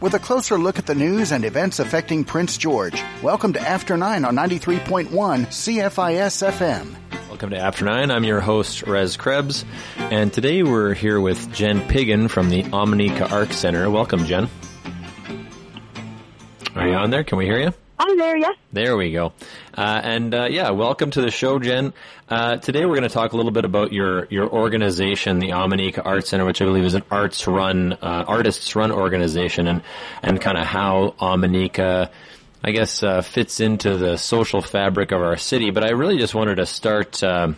with a closer look at the news and events affecting Prince George. Welcome to After 9 on 93.1 CFIS FM. Welcome to After Nine. I'm your host, Rez Krebs, and today we're here with Jen Piggin from the Omineca Art Center. Welcome, Jen. Are you on there? Can we hear you? I'm there, yes. There we go. Uh, and uh, yeah, welcome to the show, Jen. Uh, today we're going to talk a little bit about your your organization, the Omineca Art Center, which I believe is an arts run, uh, artists run organization, and and kind of how Omineca, I guess, uh, fits into the social fabric of our city. But I really just wanted to start. Um,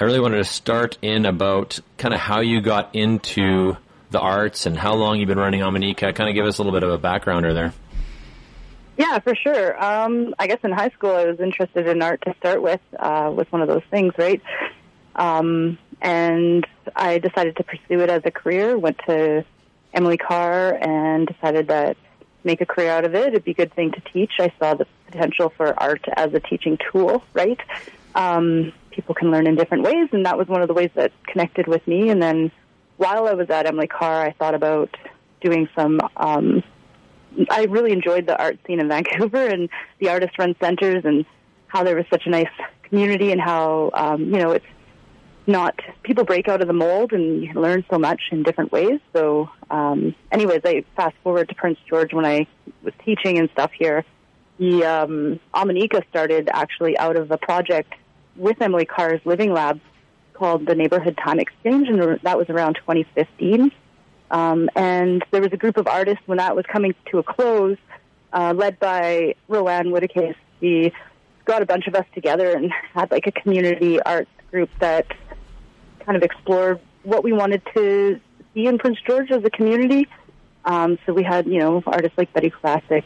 I really wanted to start in about kind of how you got into the arts and how long you've been running Omineca. Kind of give us a little bit of a backgrounder there. Yeah, for sure. Um, I guess in high school I was interested in art to start with. Uh, one of those things, right? Um, and I decided to pursue it as a career. Went to Emily Carr and decided that make a career out of it. It'd be a good thing to teach. I saw the potential for art as a teaching tool, right? Um, people can learn in different ways, and that was one of the ways that connected with me. And then while I was at Emily Carr, I thought about doing some um, I really enjoyed the art scene in Vancouver and the artist run centers and how there was such a nice community and how um, you know it's not people break out of the mold and you learn so much in different ways. So, um, anyways, I fast forward to Prince George when I was teaching and stuff here. The um, Omineca started actually out of a project with Emily Carr's Living Lab called the Neighborhood Time Exchange, and that was around 2015. Um, and there was a group of artists when that was coming to a close, uh, led by Roanne Whitacase. He got a bunch of us together and had like a community arts group that kind of explored what we wanted to see in Prince George as a community. Um, so we had, you know, artists like Betty Classic,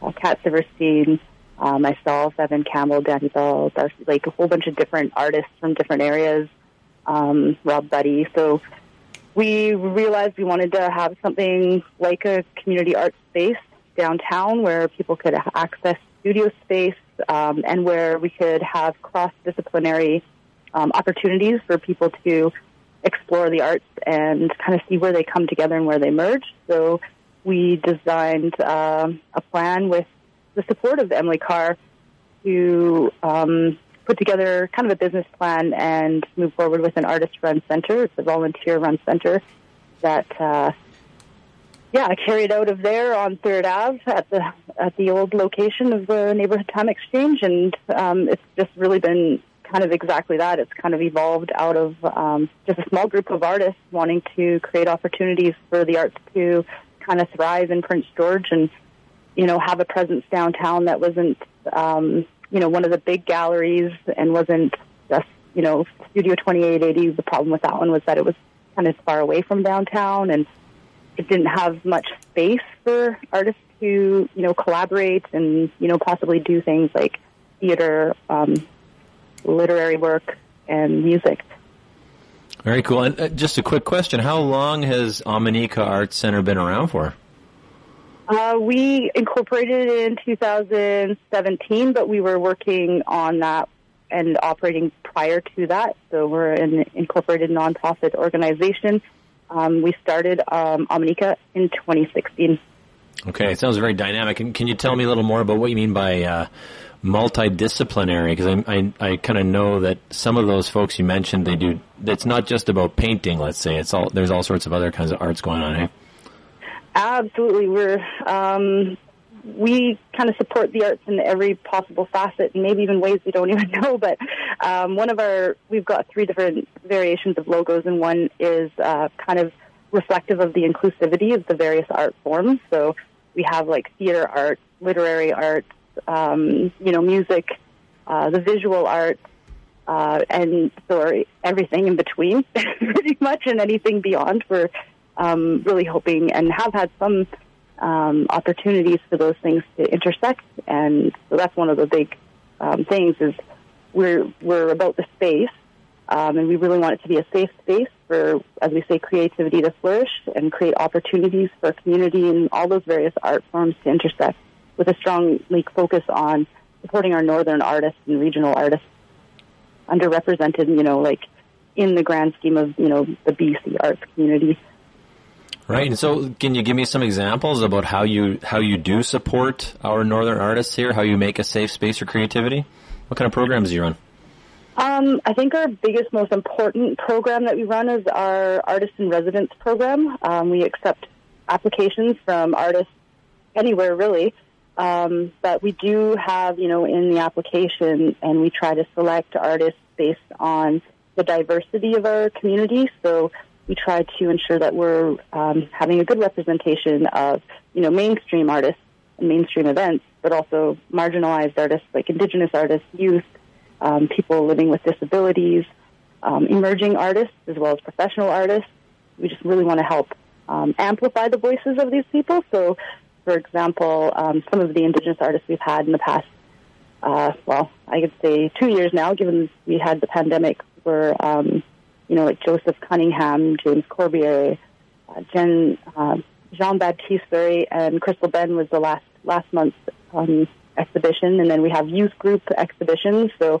uh, Kat Silverstein, uh, myself, Evan Campbell, Danny Bell, Darcy, like a whole bunch of different artists from different areas, um, Rob Buddy. So we realized we wanted to have something like a community art space downtown where people could access studio space um, and where we could have cross-disciplinary um, opportunities for people to explore the arts and kind of see where they come together and where they merge. So we designed uh, a plan with the support of Emily Carr to um, put together kind of a business plan and move forward with an artist-run center. It's a volunteer-run center that, uh, yeah, carried out of there on Third Ave at the at the old location of the Neighborhood Time Exchange, and um, it's just really been kind of exactly that. It's kind of evolved out of um, just a small group of artists wanting to create opportunities for the arts to kind of thrive in Prince George and you know have a presence downtown that wasn't um, you know, one of the big galleries and wasn't just, you know, Studio 2880. The problem with that one was that it was kind of far away from downtown and it didn't have much space for artists to, you know, collaborate and, you know, possibly do things like theater, um, literary work, and music. Very cool. And uh, just a quick question: How long has Omineca Arts Center been around for? Uh, we incorporated in 2017, but we were working on that and operating prior to that. So we're an incorporated nonprofit organization. Um, we started um, Omineca in 2016. Okay, it sounds very dynamic. And can you tell me a little more about what you mean by uh, multidisciplinary? Because I, I, I kind of know that some of those folks you mentioned, they do. It's not just about painting. Let's say it's all. There's all sorts of other kinds of arts going on. Eh? Absolutely, we're um, we kind of support the arts in every possible facet, and maybe even ways we don't even know. But um, one of our we've got three different variations of logos, and one is uh, kind of reflective of the inclusivity of the various art forms. So we have like theater art, literary arts, um, you know, music, uh, the visual arts, uh, and so everything in between, pretty much, and anything beyond. We're um, really hoping and have had some um, opportunities for those things to intersect. And so that's one of the big um, things is we're we're about the space, um, and we really want it to be a safe space for, as we say, creativity to flourish and create opportunities for community and all those various art forms to intersect, with a strong like, focus on supporting our northern artists and regional artists, underrepresented, you know, like in the grand scheme of you know the BC arts community. Right. And so, can you give me some examples about how you how you do support our northern artists here? How you make a safe space for creativity? What kind of programs do you run? Um, I think our biggest, most important program that we run is our artist in residence program. Um, we accept applications from artists anywhere, really. Um, but we do have, you know, in the application, and we try to select artists based on the diversity of our community. So we try to ensure that we're um, having a good representation of, you know, mainstream artists and mainstream events, but also marginalized artists like Indigenous artists, youth, um, people living with disabilities, um, emerging artists, as well as professional artists. We just really want to help um, amplify the voices of these people. So, for example, um, some of the Indigenous artists we've had in the past, uh, well, I could say two years now, given we had the pandemic, were um, you know, like Joseph Cunningham, James Corbier, uh, Jen, uh, Jean Baptiste Berry, and Crystal Ben was the last last month's um, exhibition, and then we have youth group exhibitions. So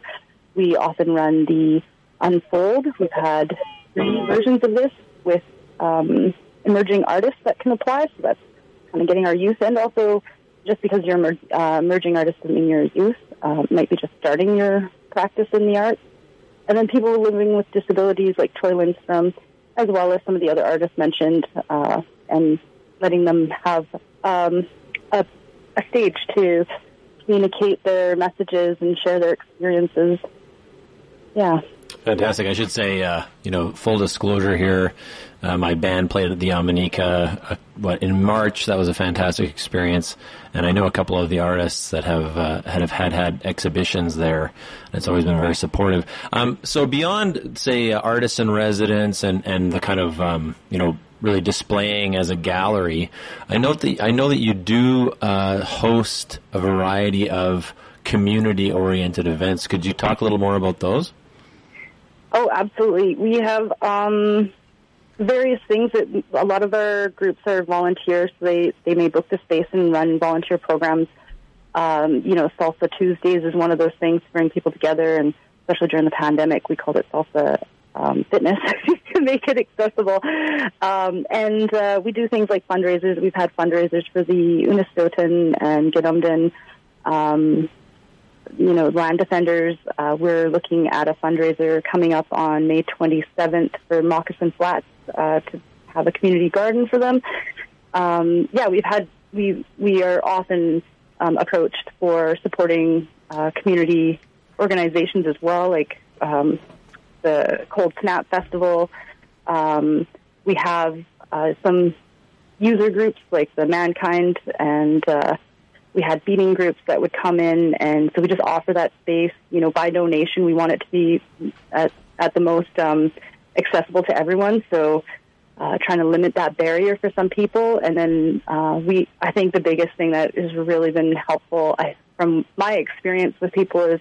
we often run the Unfold. We've had three versions of this with um, emerging artists that can apply. So that's kind of getting our youth, and also just because you're uh, emerging artist doesn't mean you're youth. Uh, might be just starting your practice in the arts. And then people living with disabilities like Troy Lindstrom, as well as some of the other artists mentioned, uh, and letting them have um, a, a stage to communicate their messages and share their experiences. Yeah. Fantastic. I should say, uh, you know, full disclosure here. Uh, my band played at the Omineca, uh, what in March. That was a fantastic experience, and I know a couple of the artists that have uh, have had had exhibitions there. It's always been very supportive. Um, so beyond, say, uh, artists in residence and and the kind of um, you know really displaying as a gallery, I know that I know that you do uh, host a variety of community oriented events. Could you talk a little more about those? Oh, absolutely. We have um, various things that a lot of our groups are volunteers. So they they may book the space and run volunteer programs. Um, you know, Salsa Tuesdays is one of those things to bring people together, and especially during the pandemic, we called it Salsa um, Fitness to make it accessible. Um, and uh, we do things like fundraisers. We've had fundraisers for the Unist'ot'en and Gidimt'en. Um, you know, land defenders. Uh, we're looking at a fundraiser coming up on May 27th for Moccasin Flats uh, to have a community garden for them. Um, yeah, we've had we we are often um, approached for supporting uh, community organizations as well, like um, the Cold Snap Festival. Um, we have uh, some user groups like the Mankind and uh, we had beading groups that would come in, and so we just offer that space, you know, by donation. We want it to be at, at the most um, accessible to everyone. So, uh, trying to limit that barrier for some people, and then uh, we, I think the biggest thing that has really been helpful, I, from my experience with people, is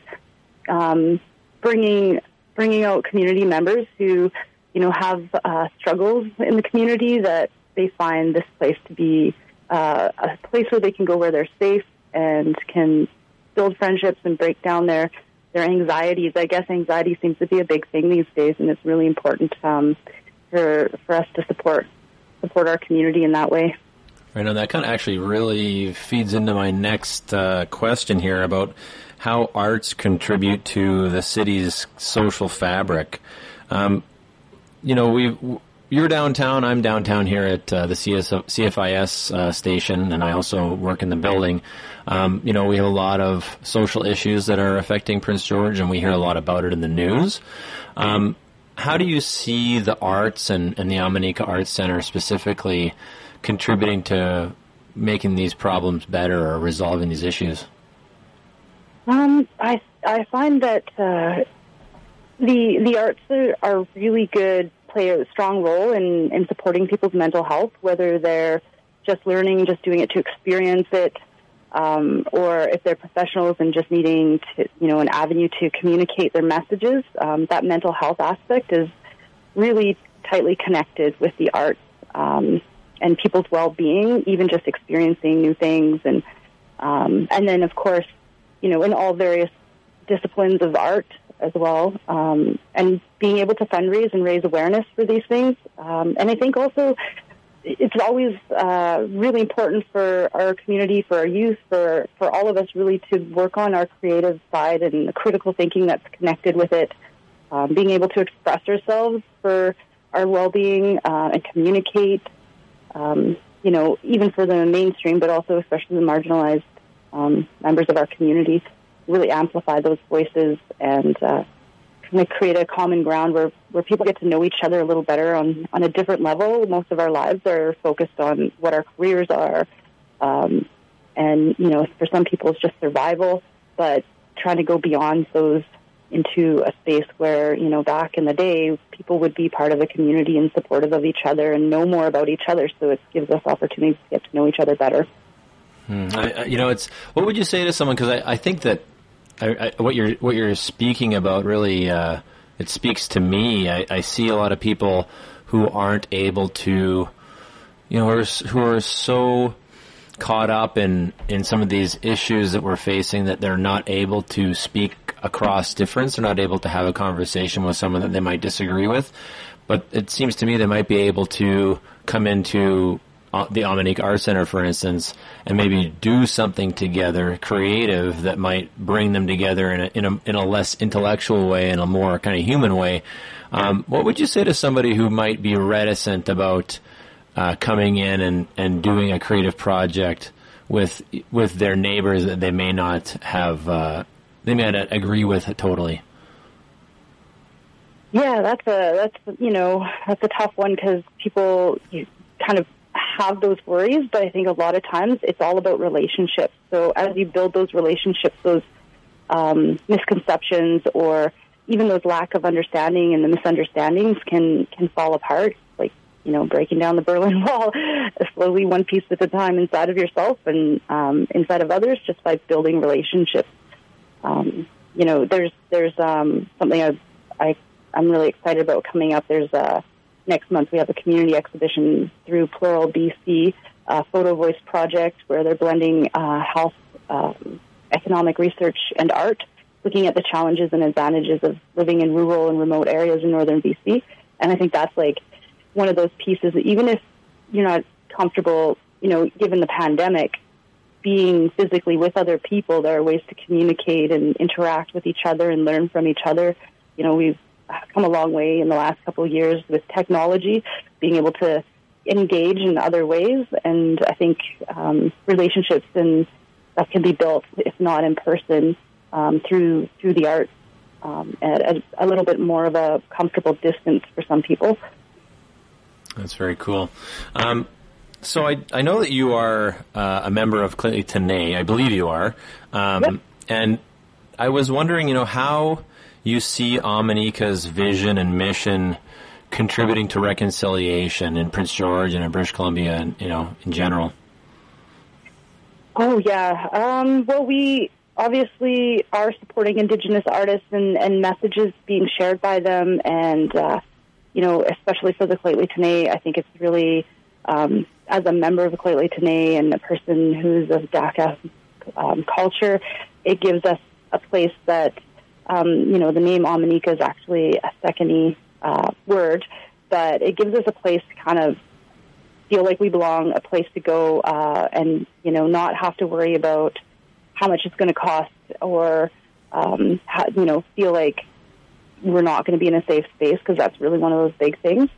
um, bringing bringing out community members who, you know, have uh, struggles in the community that they find this place to be uh, a place where they can go where they're safe and can build friendships and break down their their anxieties. I guess anxiety seems to be a big thing these days, and it's really important um, for for us to support support our community in that way. Right, and that kind of actually really feeds into my next uh, question here about how arts contribute to the city's social fabric. Um, you know, we've you're downtown. I'm downtown here at uh, the CS- CFIS uh, station, and I also work in the building. Um, you know, we have a lot of social issues that are affecting Prince George, and we hear a lot about it in the news. Um, how do you see the arts and, and the Omineca Arts Center specifically contributing to making these problems better or resolving these issues? Um, I I find that uh, the the arts are, are really good play a strong role in, in supporting people's mental health, whether they're just learning, just doing it to experience it, um, or if they're professionals and just needing to, you know, an avenue to communicate their messages. Um, that mental health aspect is really tightly connected with the arts um, and people's well-being, even just experiencing new things, and um, and then of course, you know, in all various disciplines of art, as well, um, and being able to fundraise and raise awareness for these things. Um, and I think also it's always uh, really important for our community, for our youth, for for all of us, really to work on our creative side and the critical thinking that's connected with it. Um, being able to express ourselves for our well-being uh, and communicate. Um, you know, even for the mainstream, but also especially the marginalized um, members of our community, really amplify those voices and uh, kind of create a common ground where, where people get to know each other a little better on, on a different level. Most of our lives are focused on what our careers are. Um, and, you know, for some people it's just survival, but trying to go beyond those into a space where, you know, back in the day, people would be part of a community and supportive of each other and know more about each other. So it gives us opportunities to get to know each other better. Hmm. I, you know, it's what would you say to someone? Because I, I think that I, I, what you're what you're speaking about really uh, it speaks to me. I, I see a lot of people who aren't able to, you know, who are, who are so caught up in in some of these issues that we're facing that they're not able to speak across difference. They're not able to have a conversation with someone that they might disagree with. But it seems to me they might be able to come into the Omineca Art Center, for instance, and maybe do something together, creative, that might bring them together in a, in a, in a less intellectual way, in a more kind of human way. Um, what would you say to somebody who might be reticent about uh, coming in and, and doing a creative project with with their neighbors that they may not have uh, they may not agree with totally? Yeah, that's a that's you know that's a tough one because people kind of have those worries, but I think a lot of times it's all about relationships. So as you build those relationships, those um, misconceptions or even those lack of understanding and the misunderstandings can can fall apart. Like you know, breaking down the Berlin Wall slowly, one piece at a time, inside of yourself and um, inside of others, just by building relationships. Um, you know, there's there's um, something I, I I'm really excited about coming up. There's a next month we have a community exhibition through Plural BC, a Photo Voice project where they're blending uh, health, um, economic research, and art, looking at the challenges and advantages of living in rural and remote areas in northern BC. And I think that's like one of those pieces that even if you're not comfortable, you know, given the pandemic, being physically with other people, there are ways to communicate and interact with each other and learn from each other. You know, we've come a long way in the last couple of years with technology, being able to engage in other ways, and I think um, relationships and that can be built, if not in person, um, through through the arts um, at, a little bit more of a comfortable distance for some people. That's very cool. Um, so I I know that you are uh, a member of Tenay. I believe you are. Um, yep. And I was wondering, you know, how you see Omineca's vision and mission contributing to reconciliation in Prince George and in British Columbia, and you know, in general? Oh yeah. Um, well, we obviously are supporting Indigenous artists and, and messages being shared by them, and uh, you know, especially for the Lheidli T'enneh, I think it's really um, as a member of the Lheidli T'enneh and a person who's of Dakelh um, culture, it gives us a place that um, you know, the name Omineca is actually a Sekani uh, word, but it gives us a place to kind of feel like we belong, a place to go, uh, and you know, not have to worry about how much it's going to cost, or um, how, you know, feel like we're not going to be in a safe space because that's really one of those big things.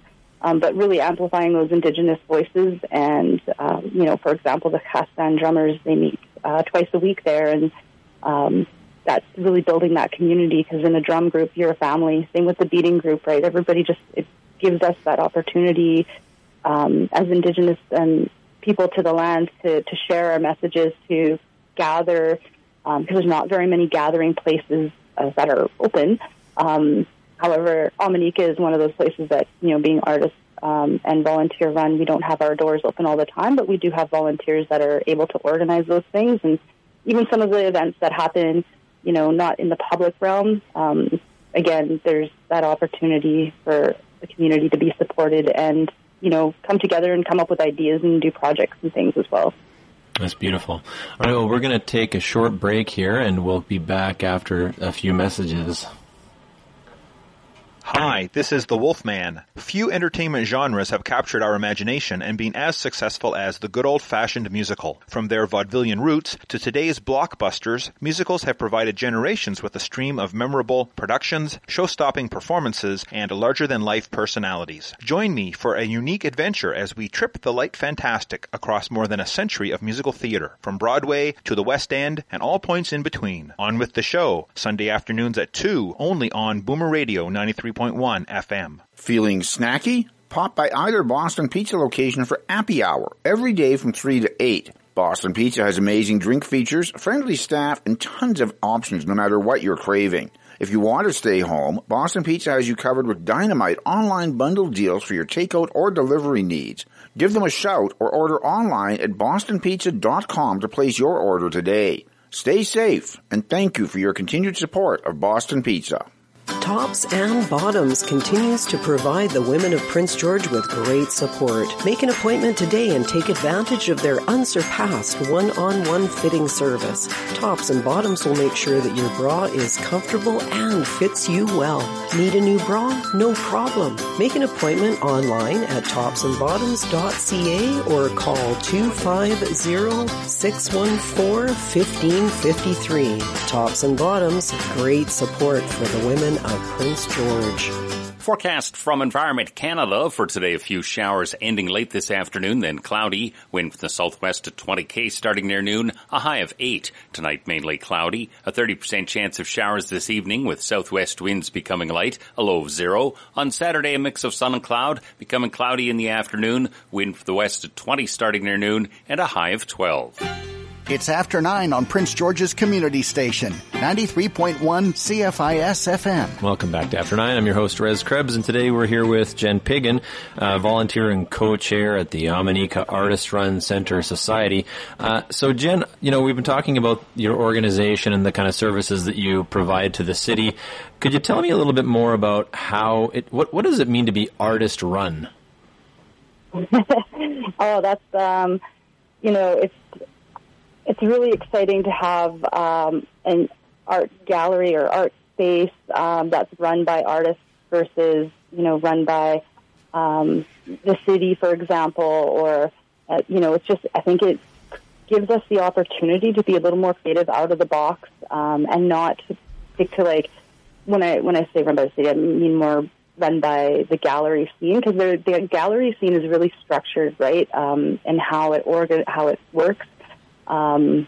Um, but really amplifying those indigenous voices, and um, you know, for example, the Khastan drummers they meet uh, twice a week there, and um, that's really building that community because in a drum group you're a family. Same with the beading group, right? Everybody just it gives us that opportunity um, as Indigenous and people to the land to to share our messages, to gather because um, there's not very many gathering places uh, that are open. Um, however, Omineca is one of those places that you know, being artists um, and volunteer run, we don't have our doors open all the time, but we do have volunteers that are able to organize those things and even some of the events that happen you know, not in the public realm. Um, again, there's that opportunity for the community to be supported and, you know, come together and come up with ideas and do projects and things as well. That's beautiful. All right, well, we're going to take a short break here and we'll be back after a few messages. Hi, this is The Wolfman. Few entertainment genres have captured our imagination and been as successful as the good old fashioned musical. From their vaudevillian roots to today's blockbusters, musicals have provided generations with a stream of memorable productions, show stopping performances, and larger than life personalities. Join me for a unique adventure as we trip the light fantastic across more than a century of musical theater, from Broadway to the West End and all points in between. On with the show, Sunday afternoons at 2, only on Boomer Radio 93. 101.1 FM. Feeling snacky? Pop by either Boston Pizza location for happy Hour every day from 3 to 8. Boston Pizza has amazing drink features, friendly staff, and tons of options no matter what you're craving. If you want to stay home, Boston Pizza has you covered with dynamite online bundle deals for your takeout or delivery needs. Give them a shout or order online at bostonpizza.com to place your order today. Stay safe and thank you for your continued support of Boston Pizza. Tops and Bottoms continues to provide the women of Prince George with great support. Make an appointment today and take advantage of their unsurpassed one-on-one fitting service. Tops and Bottoms will make sure that your bra is comfortable and fits you well. Need a new bra? No problem. Make an appointment online at topsandbottoms.ca or call 250-614-1553. Tops and Bottoms, great support for the women of Prince George. Forecast from Environment Canada for today, a few showers ending late this afternoon, then cloudy. Wind from the southwest at 20k starting near noon, a high of 8. Tonight mainly cloudy, a 30% chance of showers this evening with southwest winds becoming light, a low of 0. On Saturday, a mix of sun and cloud, becoming cloudy in the afternoon, wind from the west at 20 starting near noon, and a high of 12. It's after 9 on Prince George's Community Station, 93.1 CFIS FM. Welcome back to After 9. I'm your host, Rez Krebs, and today we're here with Jen Piggin, uh, volunteer and co-chair at the Omineca Artist Run Center Society. Uh, so Jen, you know, we've been talking about your organization and the kind of services that you provide to the city. Could you tell me a little bit more about how it, what, what does it mean to be artist run? oh, that's, um, you know, it's, it's really exciting to have um, an art gallery or art space um, that's run by artists versus you know run by um, the city, for example, or uh, you know it's just I think it gives us the opportunity to be a little more creative, out of the box, um, and not stick to like when I when I say run by the city, I mean more run by the gallery scene because the, gallery scene is really structured, right, um, and how it organ how it works. Um,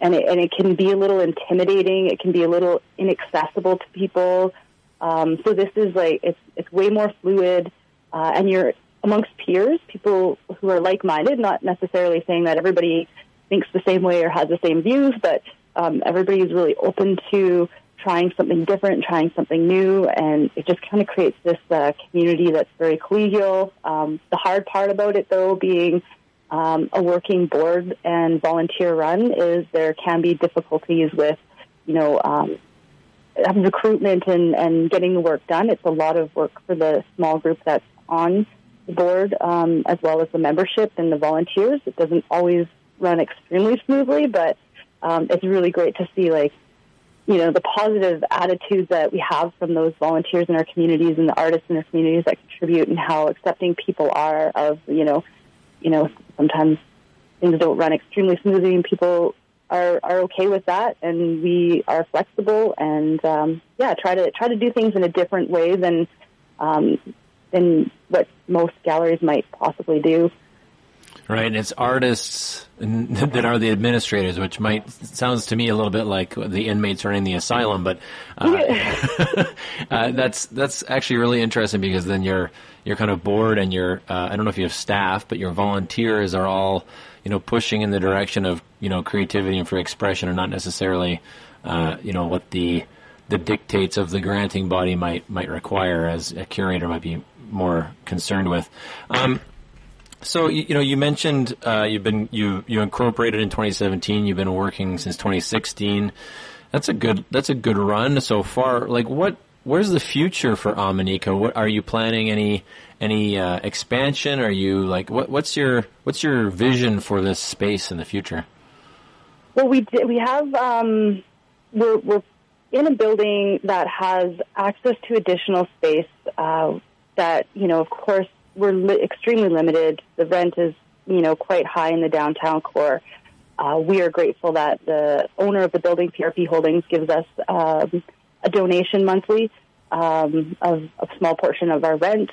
and it, and it can be a little intimidating. It can be a little inaccessible to people. Um, so this is like it's it's way more fluid, uh, and you're amongst peers, people who are like-minded. Not necessarily saying that everybody thinks the same way or has the same views, but um, everybody is really open to trying something different, trying something new, and it just kind of creates this uh, community that's very collegial. Um, the hard part about it, though, being um, a working board and volunteer run is there can be difficulties with, you know, um, recruitment and, and getting the work done. It's a lot of work for the small group that's on the board, um, as well as the membership and the volunteers. It doesn't always run extremely smoothly, but um, it's really great to see, like, you know, the positive attitudes that we have from those volunteers in our communities and the artists in our communities that contribute and how accepting people are of, you know, you know, sometimes things don't run extremely smoothly and people are, are okay with that and we are flexible and um, yeah try to try to do things in a different way than um, than what most galleries might possibly do Right, and it's artists that are the administrators, which might sounds to me a little bit like the inmates running the asylum, but uh, uh, that's that's actually really interesting because then you're you're kind of bored, and your uh, I don't know if you have staff, but your volunteers are all you know pushing in the direction of you know creativity and free expression, and not necessarily uh, you know what the the dictates of the granting body might might require, as a curator might be more concerned with. Um, so you, you know, you mentioned uh, you've been you you incorporated in 2017. You've been working since 2016. That's a good that's a good run so far. Like, what where's the future for Omineca? What are you planning any any uh, expansion? Are you like what what's your what's your vision for this space in the future? Well, we we have um, we're, we're in a building that has access to additional space uh, that, you know, of course, we're li- extremely limited. The rent is, you know, quite high in the downtown core. Uh, we are grateful that the owner of the building, PRP Holdings, gives us um, a donation monthly um, of a small portion of our rent.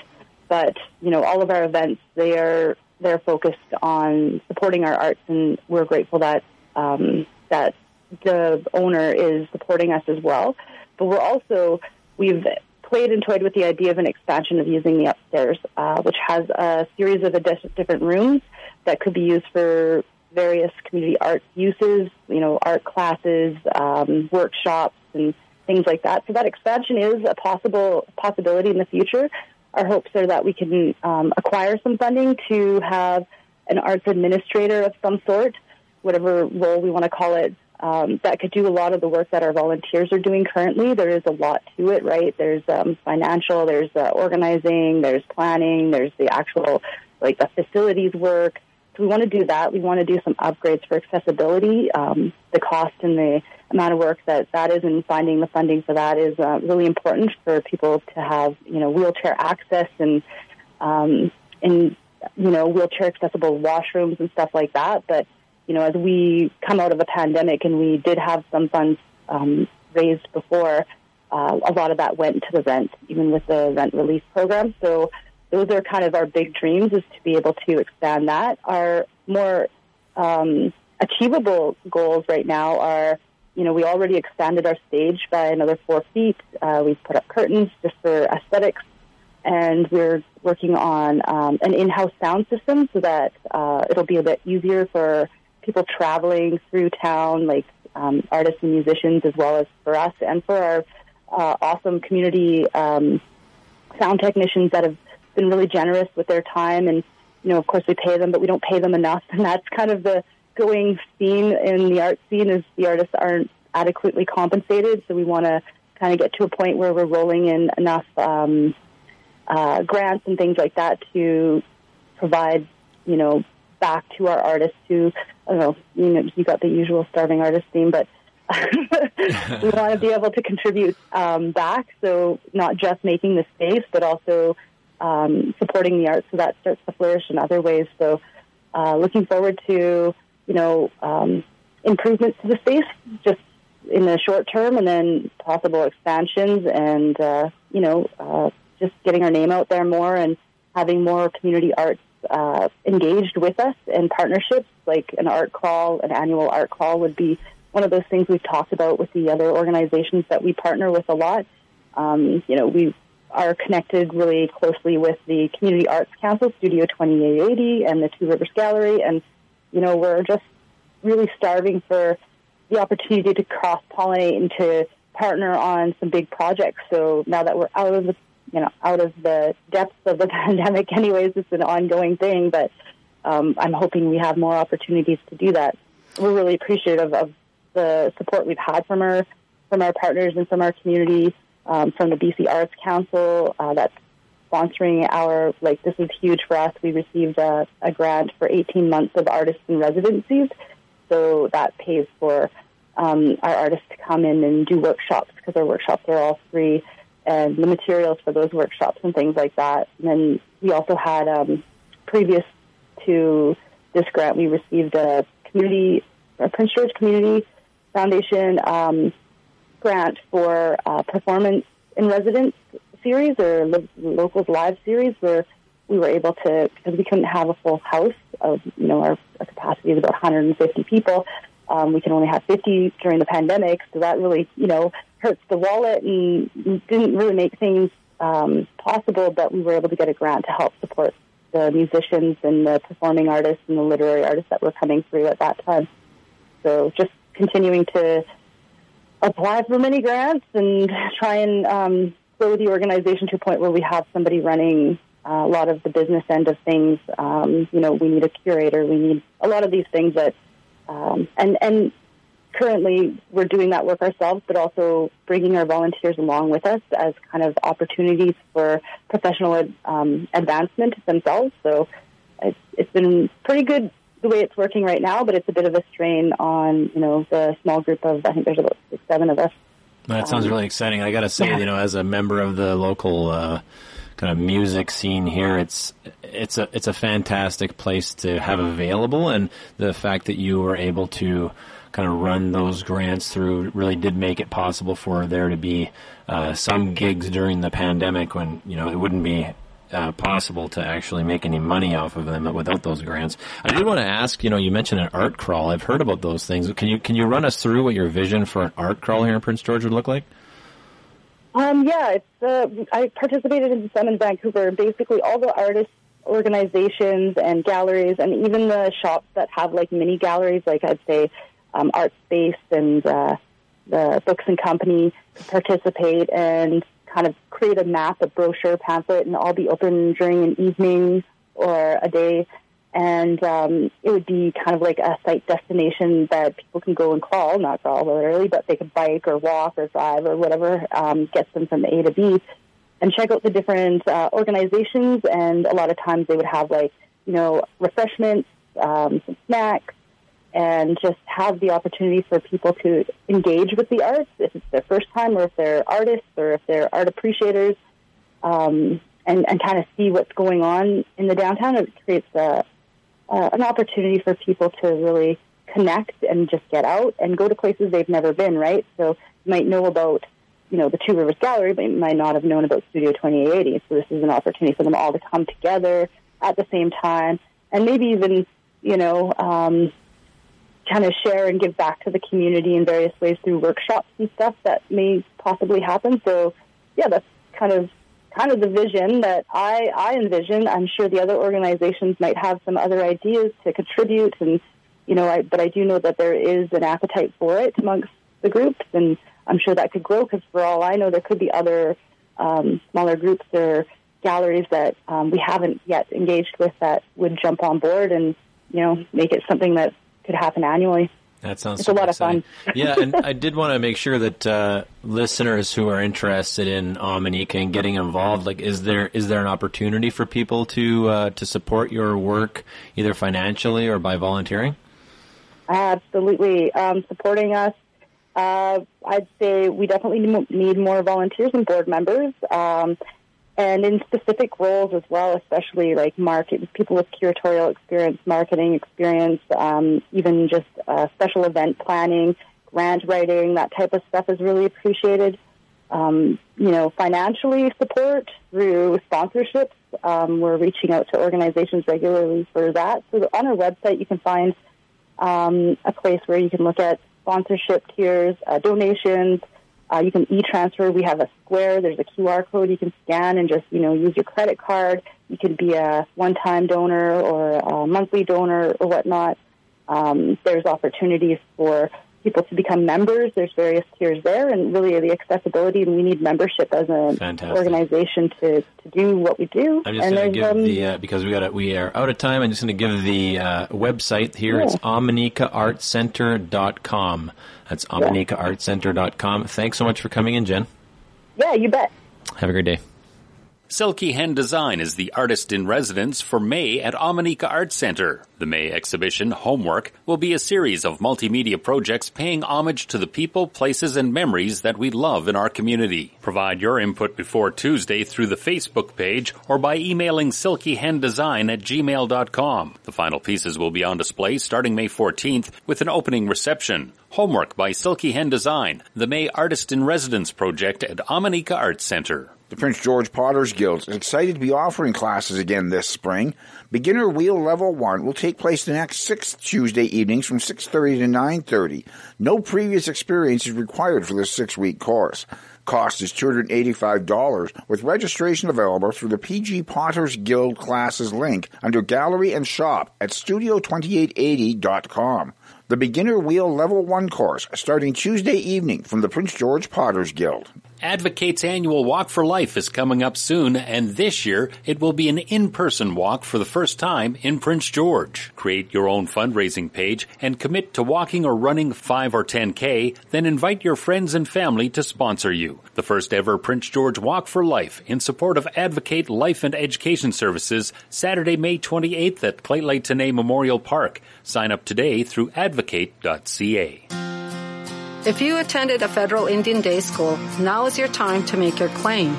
But you know, all of our events they are they're focused on supporting our arts, and we're grateful that um, that the owner is supporting us as well. But we're also we've played and toyed with the idea of an expansion of using the upstairs, uh, which has a series of different rooms that could be used for various community arts uses, you know, art classes, um, workshops, and things like that. So that expansion is a possible possibility in the future. Our hopes are that we can um, acquire some funding to have an arts administrator of some sort, whatever role we want to call it, um, that could do a lot of the work that our volunteers are doing currently. There is a lot to it, right? There's um, financial, there's uh, organizing, there's planning, there's the actual like the facilities work So we want to do that. We want to do some upgrades for accessibility. Um, the cost and the amount of work that that is and finding the funding for that is uh, really important for people to have, you know, wheelchair access and, um, and, you know, wheelchair accessible washrooms and stuff like that. But, you know, as we come out of a pandemic and we did have some funds, um, raised before, uh, a lot of that went to the rent, even with the rent relief program. So, those are kind of our big dreams is to be able to expand that. Our more um, achievable goals right now are, you know, we already expanded our stage by another four feet. Uh, we've put up curtains just for aesthetics, and we're working on um, an in-house sound system so that uh, it'll be a bit easier for people traveling through town, like um, artists and musicians, as well as for us and for our uh, awesome community um, sound technicians that have been really generous with their time. And you know of course we pay them but we don't pay them enough. And that's kind of the going theme in the art scene is the artists aren't adequately compensated. So we want to kind of get to a point where we're rolling in enough um, uh, grants and things like that to provide you know back to our artists who I don't know you know you got the usual starving artist theme but we want to be able to contribute um, back so not just making the space but also um, supporting the arts so that starts to flourish in other ways. So, uh, looking forward to you know um, improvements to the space just in the short term, and then possible expansions, and uh, you know uh, just getting our name out there more and having more community arts uh, engaged with us and partnerships like an art crawl, an annual art crawl would be one of those things we've talked about with the other organizations that we partner with a lot. Um, you know, we are connected really closely with the Community Arts Council, Studio 2880, and the Two Rivers Gallery. And, you know, we're just really starving for the opportunity to cross pollinate and to partner on some big projects. So now that we're out of the, you know, out of the depths of the pandemic, anyways, it's an ongoing thing, but um, I'm hoping we have more opportunities to do that. We're really appreciative of the support we've had from our from our partners and from our community um, from the BC Arts Council uh, that's sponsoring our, like, this is huge for us. We received a, a grant for 18 months of artists in residencies. So that pays for um, our artists to come in and do workshops because our workshops are all free and the materials for those workshops and things like that. And then we also had, um, previous to this grant, we received a community, a Prince George Community Foundation um, grant for uh, performance in residence series or locals live series where we were able to because we couldn't have a full house of you know our, our capacity is about 150 people um, we can only have 50 during the pandemic so that really you know hurts the wallet and didn't really make things um, possible but we were able to get a grant to help support the musicians and the performing artists and the literary artists that were coming through at that time so just continuing to apply for many grants and try and um, grow the organization to a point where we have somebody running uh, a lot of the business end of things. Um, you know, we need a curator. We need a lot of these things that, um, and and currently we're doing that work ourselves, but also bringing our volunteers along with us as kind of opportunities for professional um, advancement themselves. So it's, it's been pretty good the way it's working right now, but it's a bit of a strain on you know the small group of I think there's about six, seven of us. That sounds Um, really exciting. I got to say, you know, as a member of the local uh, kind of music scene here, it's it's a it's a fantastic place to have available, and the fact that you were able to kind of run those grants through really did make it possible for there to be uh, some gigs during the pandemic when you know it wouldn't be uh, possible to actually make any money off of them without those grants. I did want to ask, you know, you mentioned an art crawl. I've heard about those things. Can you can you run us through what your vision for an art crawl here in Prince George would look like? Um, yeah, it's, uh, I participated in some in Vancouver. Basically, all the artists organizations and galleries, and even the shops that have like mini galleries, like I'd say um, Art Space and uh, the Books and Company, to participate and kind of create a map, a brochure, pamphlet, and all be open during an evening or a day. And um, it would be kind of like a site destination that people can go and crawl, not crawl literally, but they could bike or walk or drive or whatever um, gets them from A to B and check out the different uh, organizations. And a lot of times they would have like, you know, refreshments, um, some snacks, and just have the opportunity for people to engage with the arts if it's their first time or if they're artists or if they're art appreciators um, and, and kind of see what's going on in the downtown. It creates a, uh, an opportunity for people to really connect and just get out and go to places they've never been, right? So you might know about, you know, the Two Rivers Gallery, but you might not have known about Studio 2880. So this is an opportunity for them all to come together at the same time and maybe even, you know, um, kind of share and give back to the community in various ways through workshops and stuff that may possibly happen. So, yeah, that's kind of kind of the vision that I, I envision. I'm sure the other organizations might have some other ideas to contribute, and you know, I, but I do know that there is an appetite for it amongst the groups, and I'm sure that could grow because for all I know, there could be other um, smaller groups or galleries that um, we haven't yet engaged with that would jump on board and you know make it something that could happen annually. That sounds It's a lot of fun. yeah, and I did want to make sure that uh, listeners who are interested in Omineca and getting involved, like, is there is there an opportunity for people to uh, to support your work either financially or by volunteering? Absolutely. Um, supporting us, uh, I'd say we definitely need more volunteers and board members. Um, and in specific roles as well, especially like market people with curatorial experience, marketing experience, um, even just uh, special event planning, grant writing, that type of stuff is really appreciated. Um, you know, financially support through sponsorships. Um, we're reaching out to organizations regularly for that. So on our website, you can find um, a place where you can look at sponsorship tiers, uh, donations. Uh, you can e-transfer. We have a square. There's a QR code you can scan and just you know use your credit card. You could be a one-time donor or a monthly donor or whatnot. Um, there's opportunities for people to become members. There's various tiers there, and really the accessibility. And we need membership as an Fantastic. organization to, to do what we do. I'm just going to give um, the uh, because we got we are out of time. I'm just going to give the uh, website here. It's Yeah. OminecaArtCenter.com. That's OminecaArtCenter.com. Thanks so much for coming in, Jen. yeah, you bet. Have a great day. Silky Hen Design is the artist in residence for May at Omineca Art Center. The May exhibition, Homework, will be a series of multimedia projects paying homage to the people, places, and memories that we love in our community. Provide your input before Tuesday through the Facebook page or by emailing silkyhendesign at gmail.com. The final pieces will be on display starting May 14th with an opening reception. Homework by Silky Hen Design, the May Artist in Residence project at Omineca Art Center. The Prince George Potters Guild is excited to be offering classes again this spring. Beginner Wheel Level 1 will take place the next six Tuesday evenings from 6.30 to 9.30. No previous experience is required for this six-week course. Cost is $285 with registration available through the PG Potters Guild classes link under Gallery and Shop at studio2880.com. The Beginner Wheel Level 1 course starting Tuesday evening from the Prince George Potters Guild. Advocate's annual Walk for Life is coming up soon, and this year it will be an in-person walk for the first time in Prince George. Create your own fundraising page and commit to walking or running 5 or 10K, then invite your friends and family to sponsor you. The first ever Prince George Walk for Life in support of Advocate Life and Education Services, Saturday, May 28th at Clayton Memorial Park. Sign up today through advocate.ca. If you attended a federal Indian day school, now is your time to make your claim.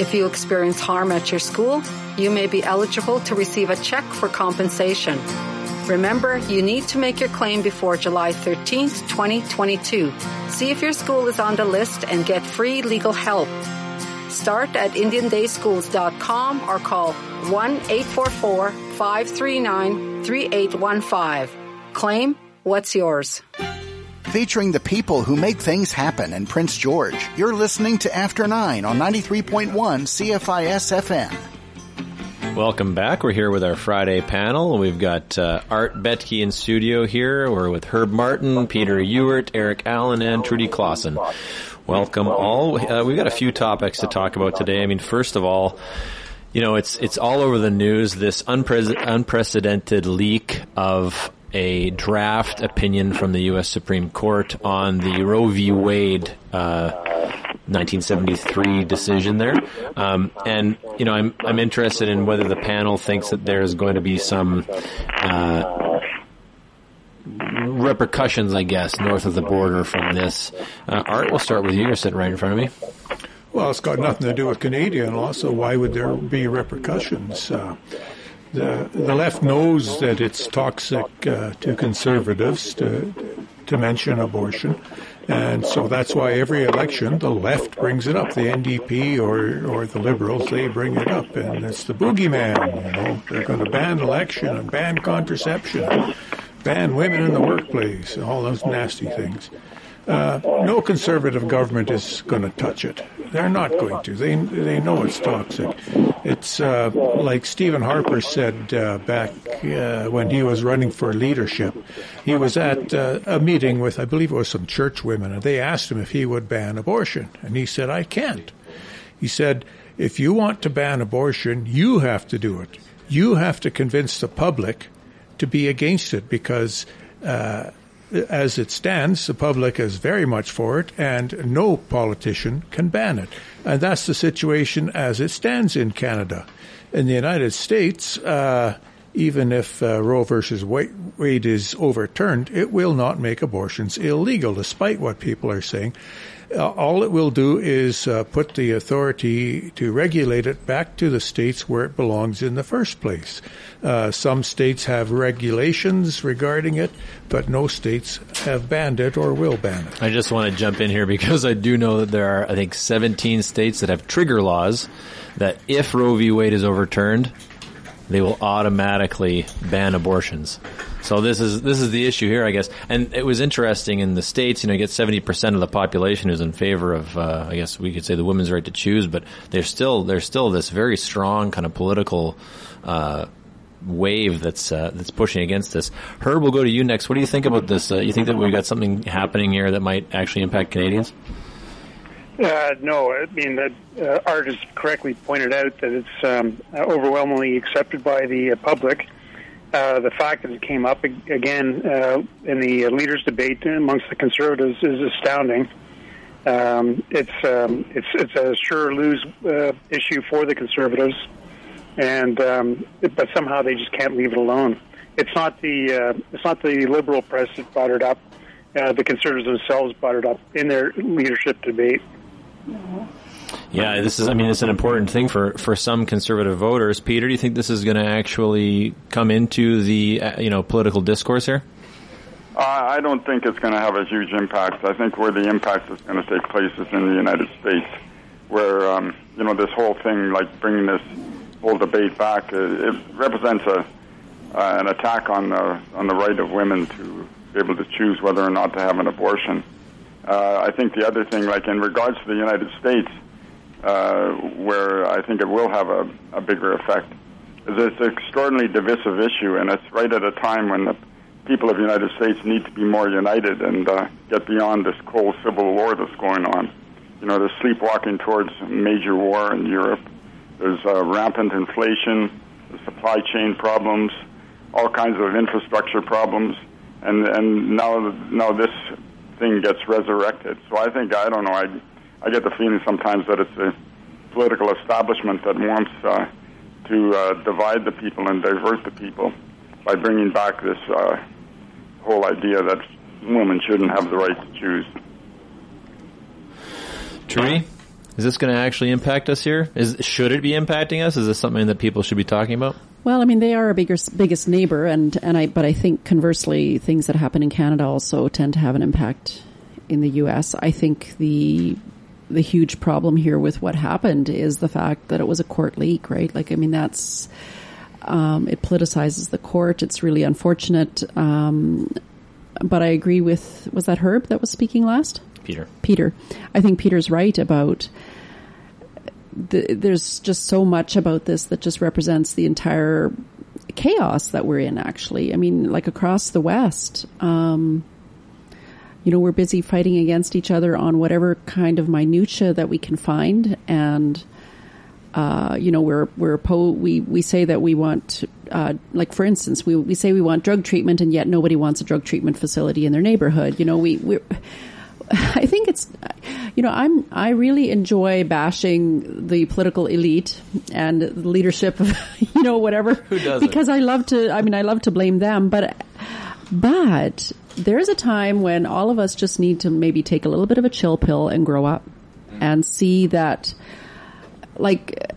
If you experience harm at your school, you may be eligible to receive a check for compensation. Remember, you need to make your claim before July 13th, 2022. See if your school is on the list and get free legal help. Start at IndianDaySchools.com or call 1-844-539-3815. Claim what's yours. Featuring the people who make things happen in Prince George. You're listening to After 9 on 93.1 CFIS FM. Welcome back. We're here with our Friday panel. We've got uh, Art Betke in studio here. We're with Herb Martin, Peter Ewert, Eric Allen, and Trudy Clausen. Welcome all. Uh, we've got a few topics to talk about today. I mean, first of all, you know, it's it's all over the news. This unpre- unprecedented leak of a draft opinion from the U.S. Supreme Court on the Roe v. Wade uh, 1973 decision there. Um, and you know, I'm I'm interested in whether the panel thinks that there's going to be some. Uh, repercussions, I guess, north of the border from this. Uh, Art, we'll start with you. You're sitting right in front of me. Well, it's got nothing to do with Canadian law, so why would there be repercussions? Uh, the the left knows that it's toxic uh, to conservatives to to mention abortion, and so that's why every election the left brings it up. The NDP or or the Liberals they bring it up, and it's the boogeyman. You know, they're going to ban election and ban contraception, ban women in the workplace, all those nasty things. Uh, no conservative government is going to touch it. They're not going to. They they know it's toxic. It's uh, like Stephen Harper said uh, back uh, when he was running for leadership. He was at uh, a meeting with, I believe it was some church women, and they asked him if he would ban abortion, and he said, "I can't." He said, "If you want to ban abortion, you have to do it. You have to convince the public to be against it because." As it stands, the public is very much for it, and no politician can ban it. And that's the situation as it stands in Canada. In the United States, uh, even if uh, Roe versus Wade is overturned, it will not make abortions illegal, despite what people are saying. Uh, all it will do is uh, put the authority to regulate it back to the states where it belongs in the first place. Uh, some states have regulations regarding it, but no states have banned it or will ban it. I just want to jump in here because I do know that there are, I think, 17 states that have trigger laws that if Roe v. Wade is overturned, they will automatically ban abortions. So this is this is the issue here, I guess. And it was interesting in the states. You know, you get seventy percent of the population who's in favor of, uh, I guess we could say, the women's right to choose. But there's still there's still this very strong kind of political. Uh, wave that's uh, that's pushing against this. Herb, we'll go to you next. What do you think about this? Uh, you think that we've got something happening here that might actually impact Canadians? Uh, no, I mean that uh, Art has correctly pointed out that it's um, overwhelmingly accepted by the uh, public. Uh, the fact that it came up again uh, in the leaders' debate amongst the conservatives is astounding. Um, it's um, it's it's a sure lose uh, issue for the conservatives, and um, but somehow they just can't leave it alone. It's not the uh, it's not the liberal press that brought it up. Uh, the conservatives themselves brought it up in their leadership debate. Yeah, this is. I mean, it's an important thing for for some conservative voters. Peter, do you think this is going to actually come into the uh, you know political discourse here? I don't think it's going to have a huge impact. I think where the impact is going to take place is in the United States, where um, you know this whole thing, like bringing this whole debate back, it, uh, it represents a uh, an attack on the on the right of women to be able to choose whether or not to have an abortion. Uh, I think the other thing, like in regards to the United States, uh, where I think it will have a, a bigger effect, it's an extraordinarily divisive issue, and it's right at a time when the people of the United States need to be more united and uh, get beyond this cold civil war that's going on. You know, they're sleepwalking towards major war in Europe. There's uh, rampant inflation, supply chain problems, all kinds of infrastructure problems, and and now now this thing gets resurrected. So I think I don't know. I I get the feeling sometimes that it's a political establishment that wants uh, to uh, divide the people and divert the people by bringing back this uh, whole idea that women shouldn't have the right to choose. Tree, is this going to actually impact us here? Is should it be impacting us? Is this something that people should be talking about? Well, I mean, they are our biggest biggest neighbor, and and I but I think conversely, things that happen in Canada also tend to have an impact in the U.S. I think the the huge problem here with what happened is the fact that it was a court leak, right? Like, I mean, that's um, it politicizes the court. It's really unfortunate. Um, but I agree with was that Herb that was speaking last? Peter. Peter. I think Peter's right about the, there's just so much about this that just represents the entire chaos that we're in. Actually, I mean, like across the West, um, you know, we're busy fighting against each other on whatever kind of minutia that we can find, and uh, you know, we're we're po- we we say that we want, uh, like for instance, we we say we want drug treatment, and yet nobody wants a drug treatment facility in their neighborhood. You know, we we. I think it's, you know, I'm I really enjoy bashing the political elite and the leadership of, you know, whatever. Who doesn't? Because I love to. I mean, I love to blame them, but but there's a time when all of us just need to maybe take a little bit of a chill pill and grow up and see that, like,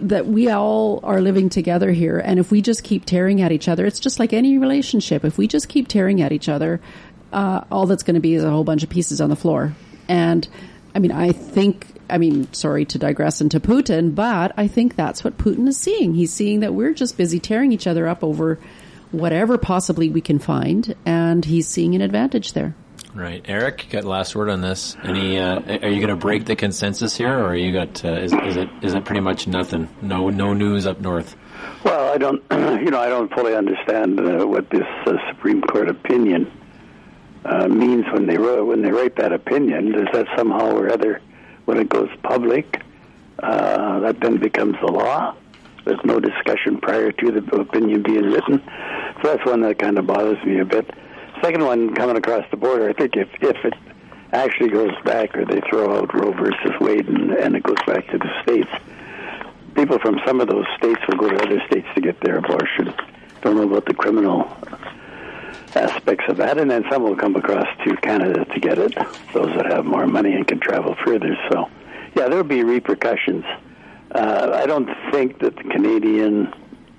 that we all are living together here. And if we just keep tearing at each other, it's just like any relationship. If we just keep tearing at each other, uh, all that's going to be is a whole bunch of pieces on the floor. And I mean, I think, I mean, sorry to digress into Putin, but I think that's what Putin is seeing. He's seeing that we're just busy tearing each other up over whatever possibly we can find, and he's seeing an advantage there. Right, Eric, got last word on this. Any? Uh, are you going to break the consensus here, or you got? Uh, is, is it is it pretty much nothing? No, no news up north. Well, I don't, you know, I don't fully understand uh, what this uh, Supreme Court opinion uh, means when they wrote, when they write that opinion. Does that somehow or other, when it goes public, uh, that then becomes the law? There's no discussion prior to the opinion being written. So that's one that kind of bothers me a bit. Second one, coming across the border, I think if if it actually goes back or they throw out Roe versus Wade and, and it goes back to the states, people from some of those states will go to other states to get their abortion. Don't know about the criminal aspects of that, and then some will come across to Canada to get it. Those that have more money and can travel further. So, yeah, there'll be repercussions. Uh, I don't think that the Canadian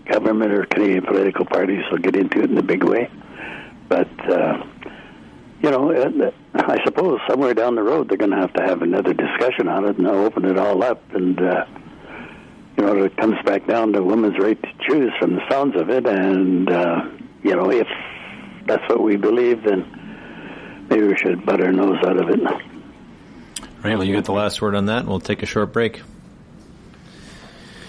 government or Canadian political parties will get into it in a big way, but uh, you know, uh, I suppose somewhere down the road they're going to have to have another discussion on it, and they'll open it all up, and uh, you know, it comes back down to women's right to choose from the sounds of it, and uh, you know, if that's what we believe, then maybe we should butt our nose out of it. Right, well, you get the last word on that, and we'll take a short break.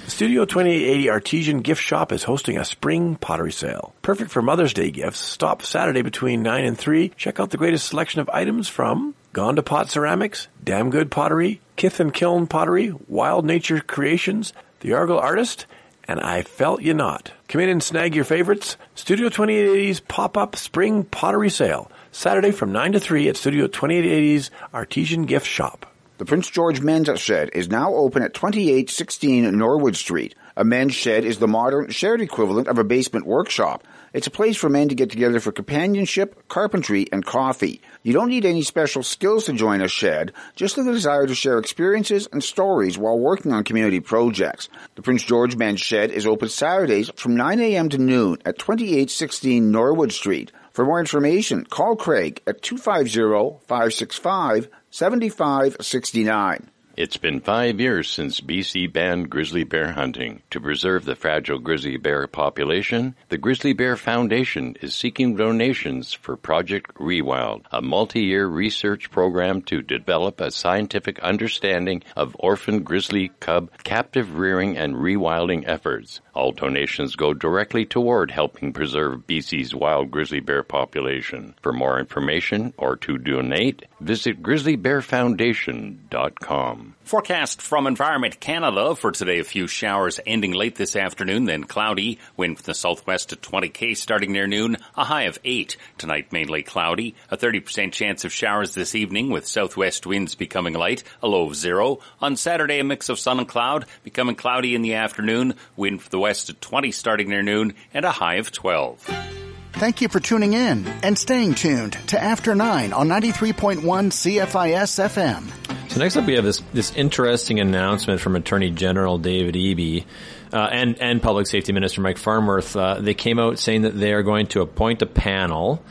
Studio 2880 Artisan Gift Shop is hosting a spring pottery sale. Perfect for Mother's Day gifts. Stop Saturday between 9 and 3. Check out the greatest selection of items from Gone to Pot Ceramics, Damn Good Pottery, Kith and Kiln Pottery, Wild Nature Creations, The Argyle Artist, and I Felt You Not. Come in and snag your favorites. Studio 2880's pop-up spring pottery sale. Saturday from 9 to 3 at Studio 2880's Artisan Gift Shop. The Prince George Men's Shed is now open at 2816 Norwood Street. A men's shed is the modern, shared equivalent of a basement workshop. It's a place for men to get together for companionship, carpentry, and coffee. You don't need any special skills to join a shed, just the desire to share experiences and stories while working on community projects. The Prince George Men's Shed is open Saturdays from 9 a.m. to noon at 2816 Norwood Street. For more information, call Craig at 250-565-7569. It's been five years since BC banned grizzly bear hunting. To preserve the fragile grizzly bear population, the Grizzly Bear Foundation is seeking donations for Project Rewild, a multi-year research program to develop a scientific understanding of orphan grizzly cub captive rearing and rewilding efforts. All donations go directly toward helping preserve BC's wild grizzly bear population. For more information or to donate, visit grizzlybearfoundation.com. Forecast from Environment Canada for today. A few showers ending late this afternoon, then cloudy. Wind from the southwest to 20k starting near noon. A high of 8. Tonight mainly cloudy. A 30% chance of showers this evening with southwest winds becoming light. A low of 0. On Saturday a mix of sun and cloud. Becoming cloudy in the afternoon. Wind from the west to 20 starting near noon. And a high of 12. Thank you for tuning in and staying tuned to After 9 on 93.1 CFIS FM. So next up, we have this this interesting announcement from Attorney General David Eby uh, and and Public Safety Minister Mike Farnworth. Uh, they came out saying that they are going to appoint a panel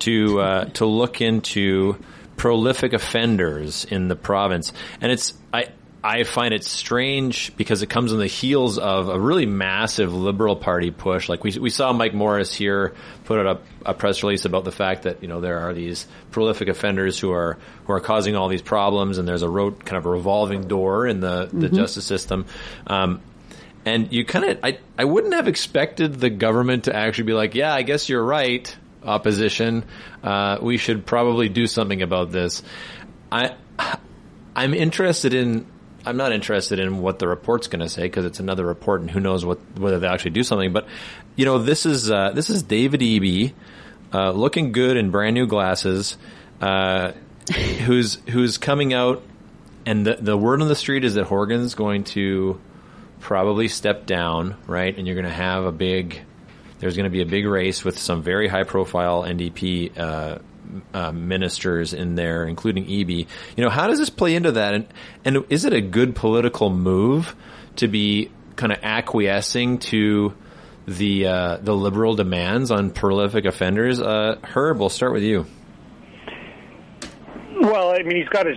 to uh, to look into prolific offenders in the province, and it's I. I find it strange because it comes on the heels of a really massive Liberal Party push. Like we we saw Mike Morris here put out a, a, press release about the fact that you know there are these prolific offenders who are who are causing all these problems, and there's a road kind of a revolving door in the the mm-hmm. justice system. Um, and you kind of I I wouldn't have expected the government to actually be like, yeah, I guess you're right, opposition. Uh, we should probably do something about this. I I'm interested in I'm not interested in what the report's going to say because it's another report and who knows what whether they actually do something. But you know, this is uh, this is David Eby, uh, looking good in brand new glasses, uh, who's who's coming out, and the the word on the street is that Horgan's going to probably step down, right? And you're going to have a big. There's going to be a big race with some very high profile NDP uh, uh, ministers in there, including Eby. You know, how does this play into that? And and is it a good political move to be kind of acquiescing to the uh, the liberal demands on prolific offenders? Uh, Herb, we'll start with you. Well, I mean, he's got to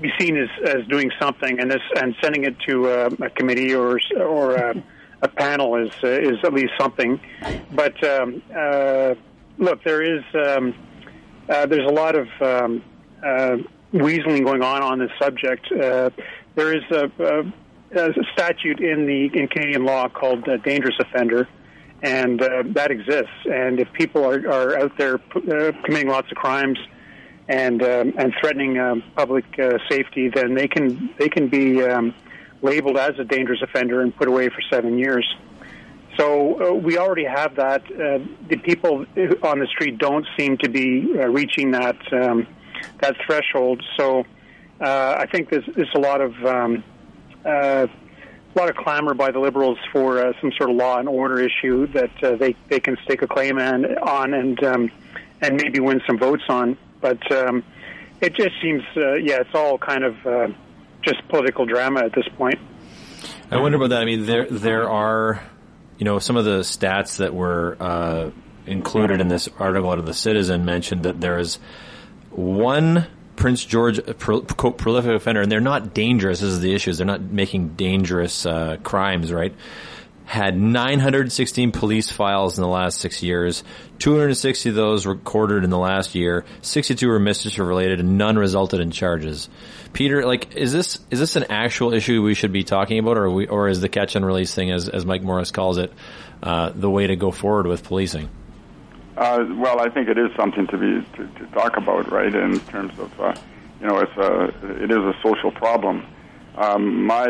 be seen as, as doing something, and this and sending it to uh, a committee or or a, a panel is uh, is at least something. But um, uh, look, there is um, uh, there's a lot of um, uh, weaseling going on on this subject. Uh, there is a, a, a, statute in the in Canadian law called uh, dangerous offender, and uh, that exists. And if people are, are out there uh, committing lots of crimes and um, and threatening um, public safety, then they can they can be um, labeled as a dangerous offender and put away for seven years. So uh, we already have that. Uh, the people on the street don't seem to be uh, reaching that um, that threshold. So uh, I think there's, there's a lot of um, uh, a lot of clamor by the liberals for uh, some sort of law and order issue that they they can stake a claim and, on and um, and maybe win some votes on. But um, it just seems, yeah, it's all kind of just political drama at this point. I wonder about that. I mean, there there are you know, some of the stats that were uh, included in this article out of the Citizen mentioned that there is one Prince George pro- prolific offender, and they're not dangerous. This is the issue: is they're not making dangerous uh, crimes, right? Had 916 police files in the last six years. 260 of those were recorded in the last year. 62 were mischief related, and none resulted in charges. Peter, like, is this is this an actual issue we should be talking about, or we, or is the catch and release thing, as as Mike Morris calls it, uh, the way to go forward with policing? Uh, well, I think it is something to be to, to talk about, right? In terms of, uh, you know, it's a it is a social problem. Um, my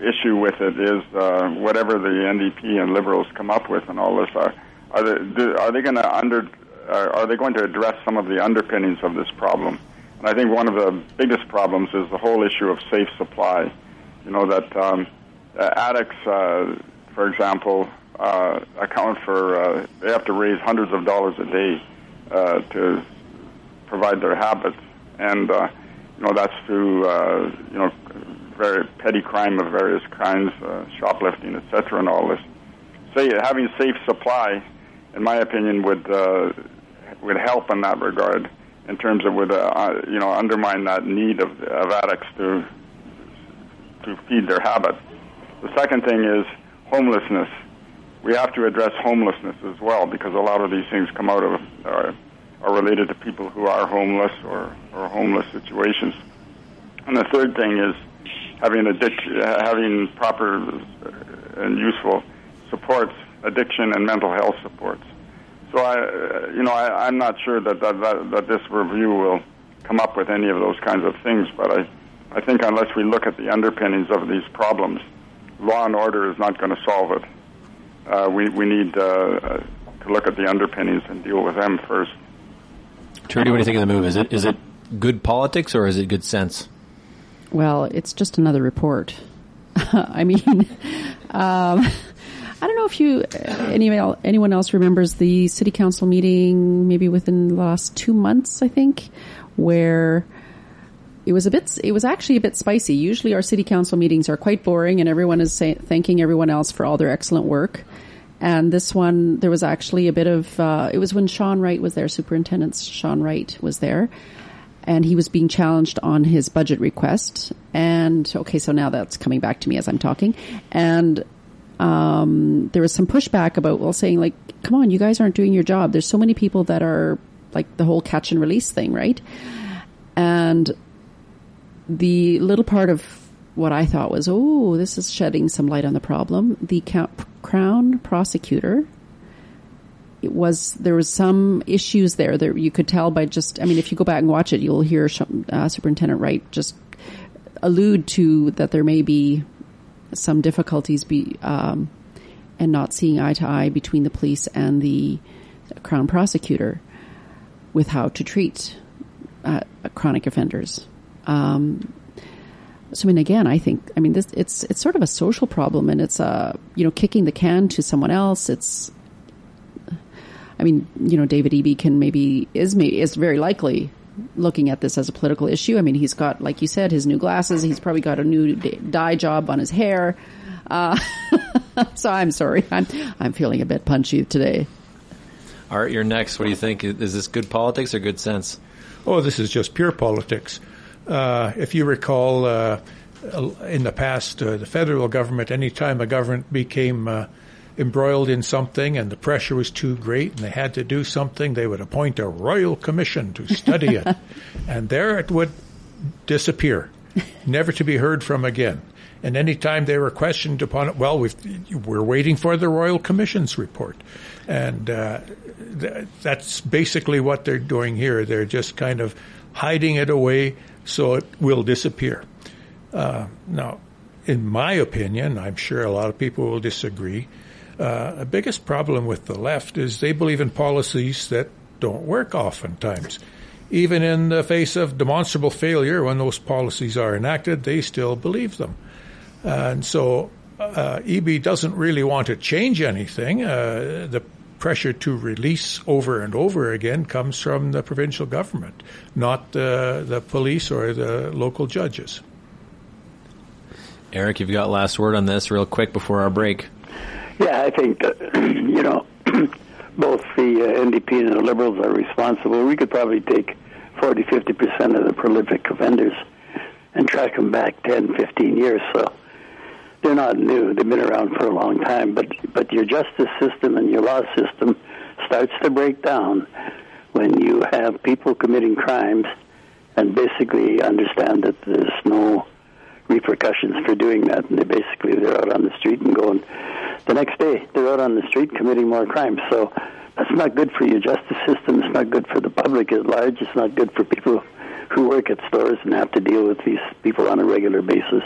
issue with it is uh, whatever the NDP and Liberals come up with, and all this. Uh, are they do, are they going to under uh, are they going to address some of the underpinnings of this problem? And I think one of the biggest problems is the whole issue of safe supply. You know that um, uh, addicts, uh, for example, uh, account for uh, they have to raise hundreds of dollars a day uh, to provide their habits, and uh, you know that's through uh, you know very petty crime of various kinds, uh, shoplifting, etc., and all this. Say having safe supply, in my opinion, would uh, would help in that regard in terms of would uh, uh, you know undermine that need of, of addicts to to feed their habit. The second thing is homelessness. We have to address homelessness as well because a lot of these things come out of uh, are related to people who are homeless or, or homeless situations. And the third thing is having addiction, having proper and useful supports, addiction and mental health supports. So I, you know, I, I'm not sure that, that that that this review will come up with any of those kinds of things. But I, I think unless we look at the underpinnings of these problems, law and order is not going to solve it. Uh, we we need uh, to look at the underpinnings and deal with them first. Trudy, what do you think of the move? Is it is it good politics or is it good sense? Well, it's just another report. I mean, um, I don't know if you any anyone else remembers the city council meeting maybe within the last two months I think where it was a bit it was actually a bit spicy. Usually our city council meetings are quite boring and everyone is say, thanking everyone else for all their excellent work. And this one, there was actually a bit of, uh, it was when Sean Wright was there, Superintendent Sean Wright was there, and he was being challenged on his budget request. And, okay, so now that's coming back to me as I'm talking. And, um, there was some pushback about, well, saying like, come on, you guys aren't doing your job. There's so many people that are like the whole catch and release thing, right? And the little part of what I thought was, oh, this is shedding some light on the problem. The Crown prosecutor, it was there was some issues there that you could tell by just. I mean, if you go back and watch it, you'll hear uh, Superintendent Wright just allude to that there may be some difficulties be um, and not seeing eye to eye between the police and the Crown prosecutor with how to treat uh, chronic offenders. Um, so I mean, again, I think I mean this. It's it's sort of a social problem, and it's uh you know kicking the can to someone else. It's I mean, you know, David Eby can maybe is maybe is very likely looking at this as a political issue. I mean, he's got, like you said, his new glasses. He's probably got a new dye job on his hair. Uh, so I'm sorry, I'm I'm feeling a bit punchy today. Art, you're next. What do you think? Is this good politics or good sense? Oh, this is just pure politics. Uh, if you recall, uh, in the past, uh, the federal government, any time a government became uh, embroiled in something and the pressure was too great and they had to do something, they would appoint a royal commission to study it. and there it would disappear, never to be heard from again. And any time they were questioned upon it, well, we are waiting for the Royal Commission's report. And uh, th- that's basically what they're doing here. They're just kind of hiding it away so it will disappear. Uh, now, in my opinion, I'm sure a lot of people will disagree. Uh, the biggest problem with the left is they believe in policies that don't work oftentimes. Even in the face of demonstrable failure, when those policies are enacted, they still believe them. And so uh, Eby doesn't really want to change anything. Uh, the pressure to release over and over again comes from the provincial government, not the, the police or the local judges. Eric, you've got last word on this real quick before our break. Yeah, I think you know, both the uh, NDP and the Liberals are responsible. We could probably take 40, 50% of the prolific offenders and track them back 10, 15 years. So they're not new. They've been around for a long time. But but your justice system and your law system starts to break down when you have people committing crimes and basically understand that there's no repercussions for doing that, and they basically they're out on the street and going. The next day, they're out on the street committing more crimes. So that's not good for your justice system. It's not good for the public at large. It's not good for people who work at stores and have to deal with these people on a regular basis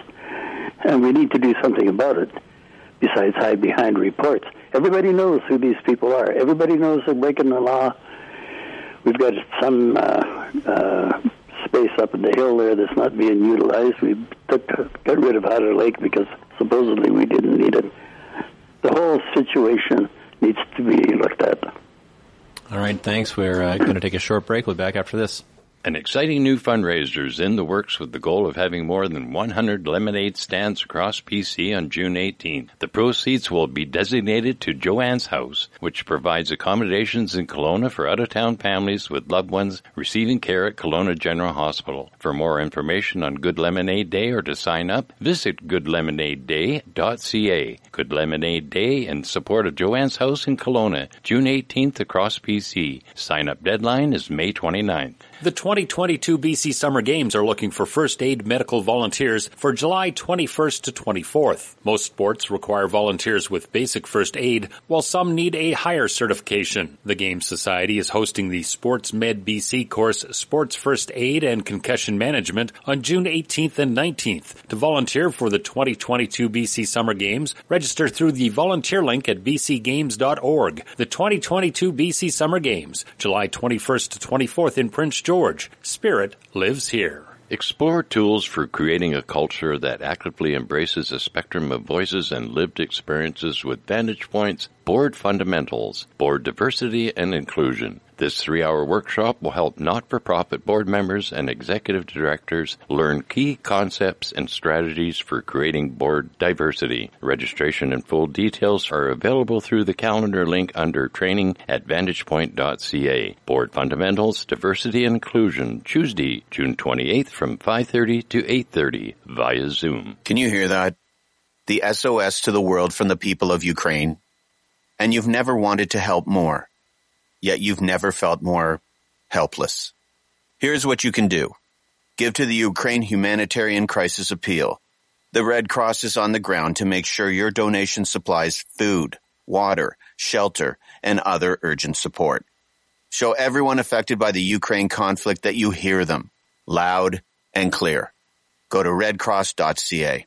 and we need to do something about it besides hide behind reports. Everybody knows who these people are. Everybody knows they're breaking the law. We've got some uh, uh, space up in the hill there that's not being utilized. We took got rid of Hatter Lake because supposedly we didn't need it. The whole situation needs to be looked at. All right, thanks. We're uh, going to take a short break. We'll be back after this. An exciting new fundraiser is in the works with the goal of having more than 100 lemonade stands across BC on June 18. The proceeds will be designated to Joanne's House, which provides accommodations in Kelowna for out-of-town families with loved ones receiving care at Kelowna General Hospital. For more information on Good Lemonade Day or to sign up, visit goodlemonadeday.ca. Lemonade Day in support of Joanne's House in Kelowna, June 18th across BC. Sign up deadline is May 29th. The 2022 BC Summer Games are looking for first aid medical volunteers for July 21st to 24th. Most sports require volunteers with basic first aid, while some need a higher certification. The Games Society is hosting the Sports Med BC course Sports First Aid and Concussion Management on June 18th and 19th. To volunteer for the 2022 BC Summer Games, register through the volunteer link at bcgames.org. The 2022 BC Summer Games, July 21st to 24th in Prince George. Spirit lives here. Explore tools for creating a culture that actively embraces a spectrum of voices and lived experiences with Vantage Point's Board Fundamentals, Board Diversity and Inclusion. This three hour workshop will help not for profit board members and executive directors learn key concepts and strategies for creating board diversity. Registration and full details are available through the calendar link under training at vantagepoint.ca. Board Fundamentals, Diversity and Inclusion, Tuesday, June 28th from 5.30 to 8.30 via Zoom. Can you hear that? The SOS to the world from the people of Ukraine. And you've never wanted to help more yet you've never felt more helpless. Here's what you can do. Give to the Ukraine Humanitarian Crisis Appeal. The Red Cross is on the ground to make sure your donation supplies food, water, shelter, and other urgent support. Show everyone affected by the Ukraine conflict that you hear them, loud and clear. Go to redcross.ca.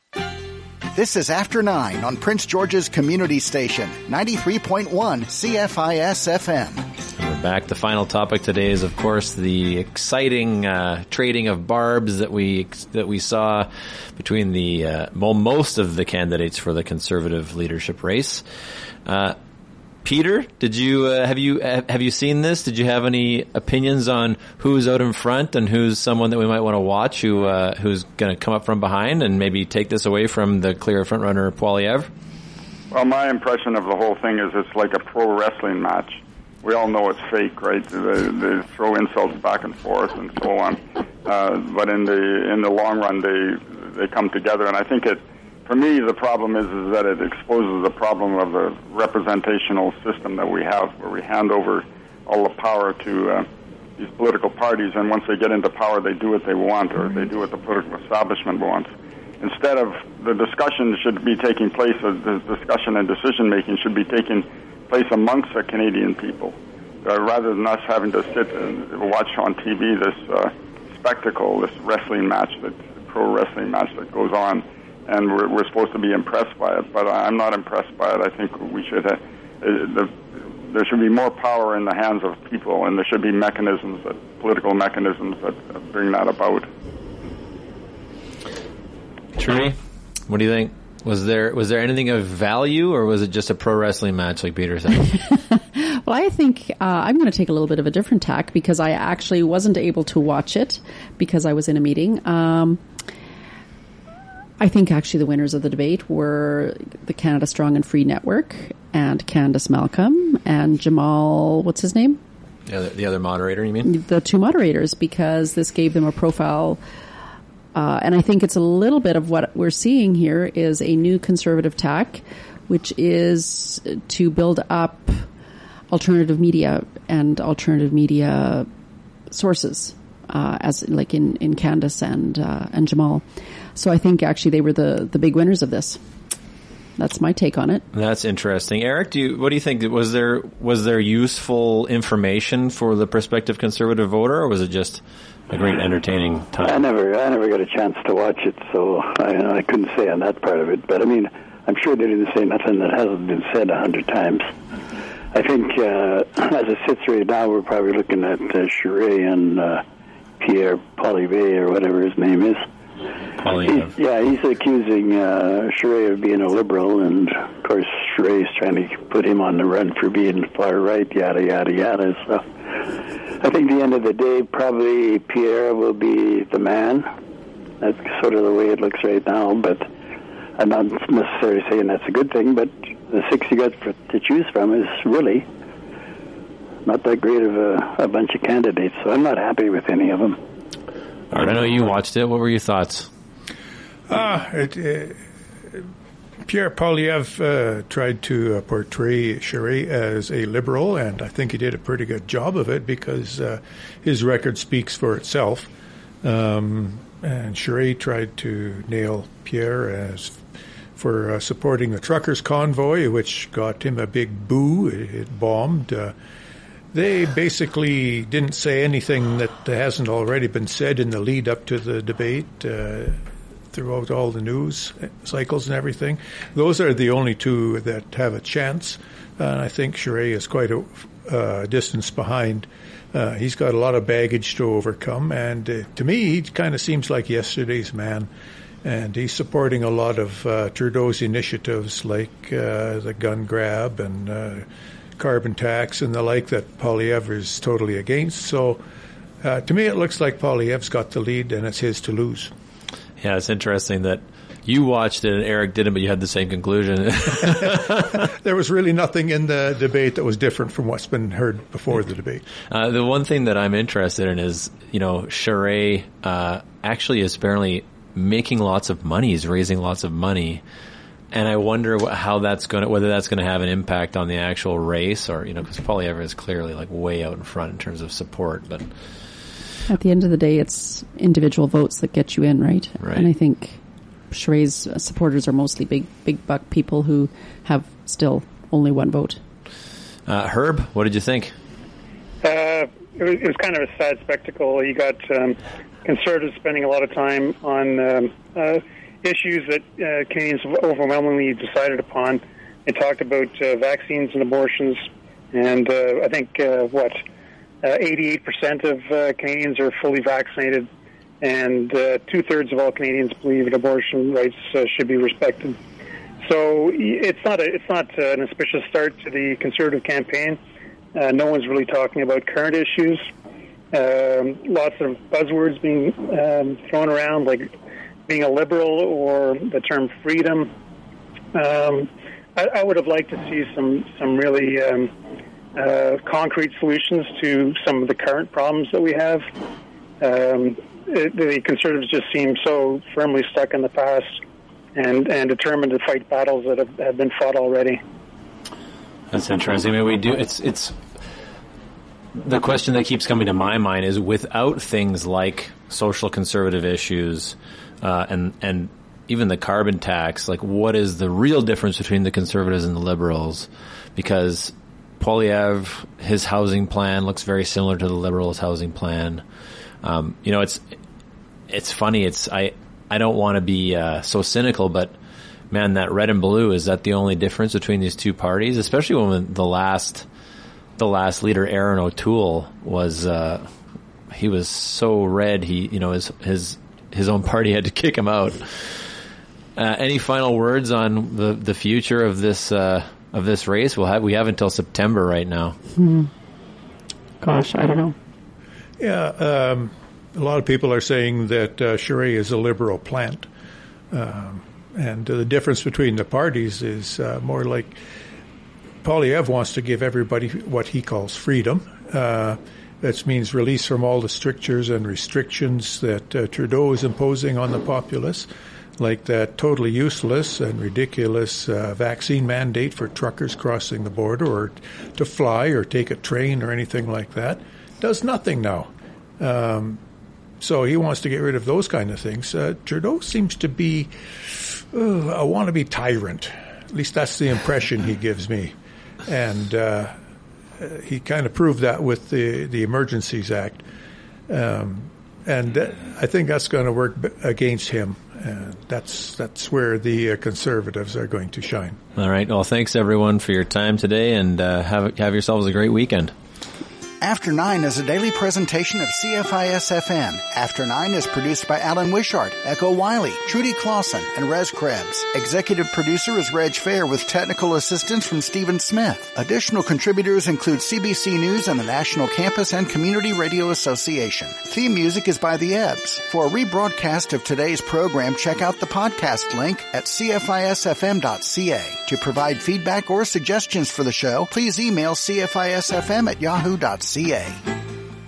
This is After 9 on Prince George's Community Station, 93.1 CFIS FM. We're back. The final topic today is, of course, the exciting uh, trading of barbs that we that we saw between the uh, well, most of the candidates for the conservative leadership race. Uh, Peter, did you uh, have you have you seen this? Did you have any opinions on who's out in front and who's someone that we might want to watch who uh, who's going to come up from behind and maybe take this away from the clear front runner Poilievre? Well, my impression of the whole thing is it's like a pro wrestling match. We all know it's fake, right? They, they throw insults back and forth and so on. Uh, but in the in the long run, they they come together, and I think it for me, the problem is, is that it exposes the problem of the representational system that we have, where we hand over all the power to uh, these political parties, and once they get into power, they do what they want, or they do what the political establishment wants. Instead of the discussion should be taking place, the discussion and decision making should be taking place amongst the Canadian people, uh, rather than us having to sit and watch on TV this uh, spectacle, this wrestling match, that pro wrestling match that goes on and we're, we're supposed to be impressed by it. But I'm not impressed by it. I think we should. Uh, the, there should be more power in the hands of people, and there should be mechanisms, that, political mechanisms that bring that about. Trudy, what do you think? Was there was there anything of value, or was it just a pro wrestling match, like Peter said? well, I think uh, I'm going to take a little bit of a different tack because I actually wasn't able to watch it because I was in a meeting. Um, I think actually the winners of the debate were the Canada Strong and Free Network and Candice Malcolm and Jamal, what's his name? The other, the other moderator, you mean? The two moderators, because this gave them a profile. Uh, and I think it's a little bit of what we're seeing here is a new conservative tack, which is to build up alternative media and alternative media sources, uh, as like in, in Candice and, uh, and Jamal. So I think actually they were the, the big winners of this. That's my take on it. That's interesting, Eric. Do you, what do you think? Was there was there useful information for the prospective conservative voter, or was it just a great entertaining time? I never I never got a chance to watch it, so I, I couldn't say on that part of it. But I mean, I'm sure they didn't say nothing that hasn't been said a hundred times. I think uh, as it sits right now, we're probably looking at uh, Charest and uh, Pierre Poilievre or whatever his name is. Yeah, he's accusing uh, Charest of being a liberal, and of course is trying to put him on the run for being far right, yada yada yada. So I think the end of the day, probably Pierre will be the man. That's sort of the way it looks right now, but I'm not necessarily saying that's a good thing. But the six you got for, to choose from is really not that great of a, a bunch of candidates. So I'm not happy with any of them. All right, I know you watched it. What were your thoughts? Ah, uh, Pierre Poilievre uh, tried to uh, portray Charest as a liberal, and I think he did a pretty good job of it because uh, his record speaks for itself. Um, and Charest tried to nail Pierre as for uh, supporting the truckers' convoy, which got him a big boo. It, it bombed. They basically didn't say anything that hasn't already been said in the lead up to the debate uh, throughout all the news cycles and everything. Those are the only two that have a chance. And I think Charest is quite a uh, distance behind Uh, he's got a lot of baggage to overcome, and uh, to me, he kind of seems like yesterday's man. And he's supporting a lot of uh, Trudeau's initiatives like uh, the gun grab and carbon tax and the like that Poilievre is totally against. So uh, to me, it looks like Poilievre's got the lead and it's his to lose. Yeah, it's interesting that you watched it and Eric didn't, but you had the same conclusion. there was really nothing in the debate that was different from what's been heard before the debate. Uh, the one thing that I'm interested in is, you know, Charest uh, actually is apparently making lots of money. He's raising lots of money. And I wonder how that's going to, whether that's going to have an impact on the actual race or, you know, because Poilievre is clearly like way out in front in terms of support, but. At the end of the day, it's individual votes that get you in, right? Right. And I think Charest's supporters are mostly big, big buck people who have still only one vote. Uh, Herb, what did you think? Uh, it, was, it was kind of a sad spectacle. You got um, conservatives spending a lot of time on um, uh, issues that uh, Canadians overwhelmingly decided upon. They talked about uh, vaccines and abortions, and uh, I think uh, what uh, 88% of uh, Canadians are fully vaccinated, and uh, two thirds of all Canadians believe that abortion rights uh, should be respected. So it's not a, it's not an auspicious start to the Conservative campaign. Uh, no one's really talking about current issues. Um, lots of buzzwords being um, thrown around, like being a liberal or the term freedom. Um, I, I would have liked to see some some really um, uh, concrete solutions to some of the current problems that we have. Um, it, the Conservatives just seem so firmly stuck in the past and and determined to fight battles that have, have been fought already. That's interesting. I mean, we do. It's it's the question that keeps coming to my mind is without things like social conservative issues uh, and and even the carbon tax, like what is the real difference between the conservatives and the liberals? Because Poilievre, his housing plan looks very similar to the liberals' housing plan. Um, you know, it's it's funny. It's I I don't want to be uh, so cynical, but man, that red and blue is that the only difference between these two parties? Especially when the last the last leader, Erin O'Toole, was uh, he was so red. He you know his his his own party had to kick him out. Uh, any final words on the the future of this uh, of this race? We'll have we have until September right now. Hmm. Gosh, I don't know. Yeah, um, a lot of people are saying that uh, Charest is a liberal plant. Um, and the difference between the parties is uh, more like Poilievre wants to give everybody what he calls freedom. That means release from all the strictures and restrictions that uh, Trudeau is imposing on the populace, like that totally useless and ridiculous uh, vaccine mandate for truckers crossing the border or to fly or take a train or anything like that. Does nothing now. Um, so he wants to get rid of those kind of things. Uh, Trudeau seems to be uh, a wannabe tyrant. At least that's the impression he gives me. And uh, he kind of proved that with the, the Emergencies Act. Um, and I think that's going to work against him. And that's that's where the uh, conservatives are going to shine. All right. Well, thanks everyone for your time today, and uh, have have yourselves a great weekend. After Nine is a daily presentation of CFIS FM. After Nine is produced by Alan Wishart, Echo Wiley, Trudy Clausen, and Rez Krebs. Executive producer is Reg Fair with technical assistance from Stephen Smith. Additional contributors include CBC News and the National Campus and Community Radio Association. Theme music is by The Ebbs. For a rebroadcast of today's program, check out the podcast link at cfisfm.ca. To provide feedback or suggestions for the show, please email cfisfm at yahoo.ca.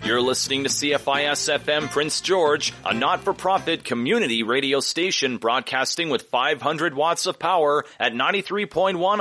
You're listening to CFIS FM Prince George, a not-for-profit community radio station broadcasting with 500 watts of power at 93.1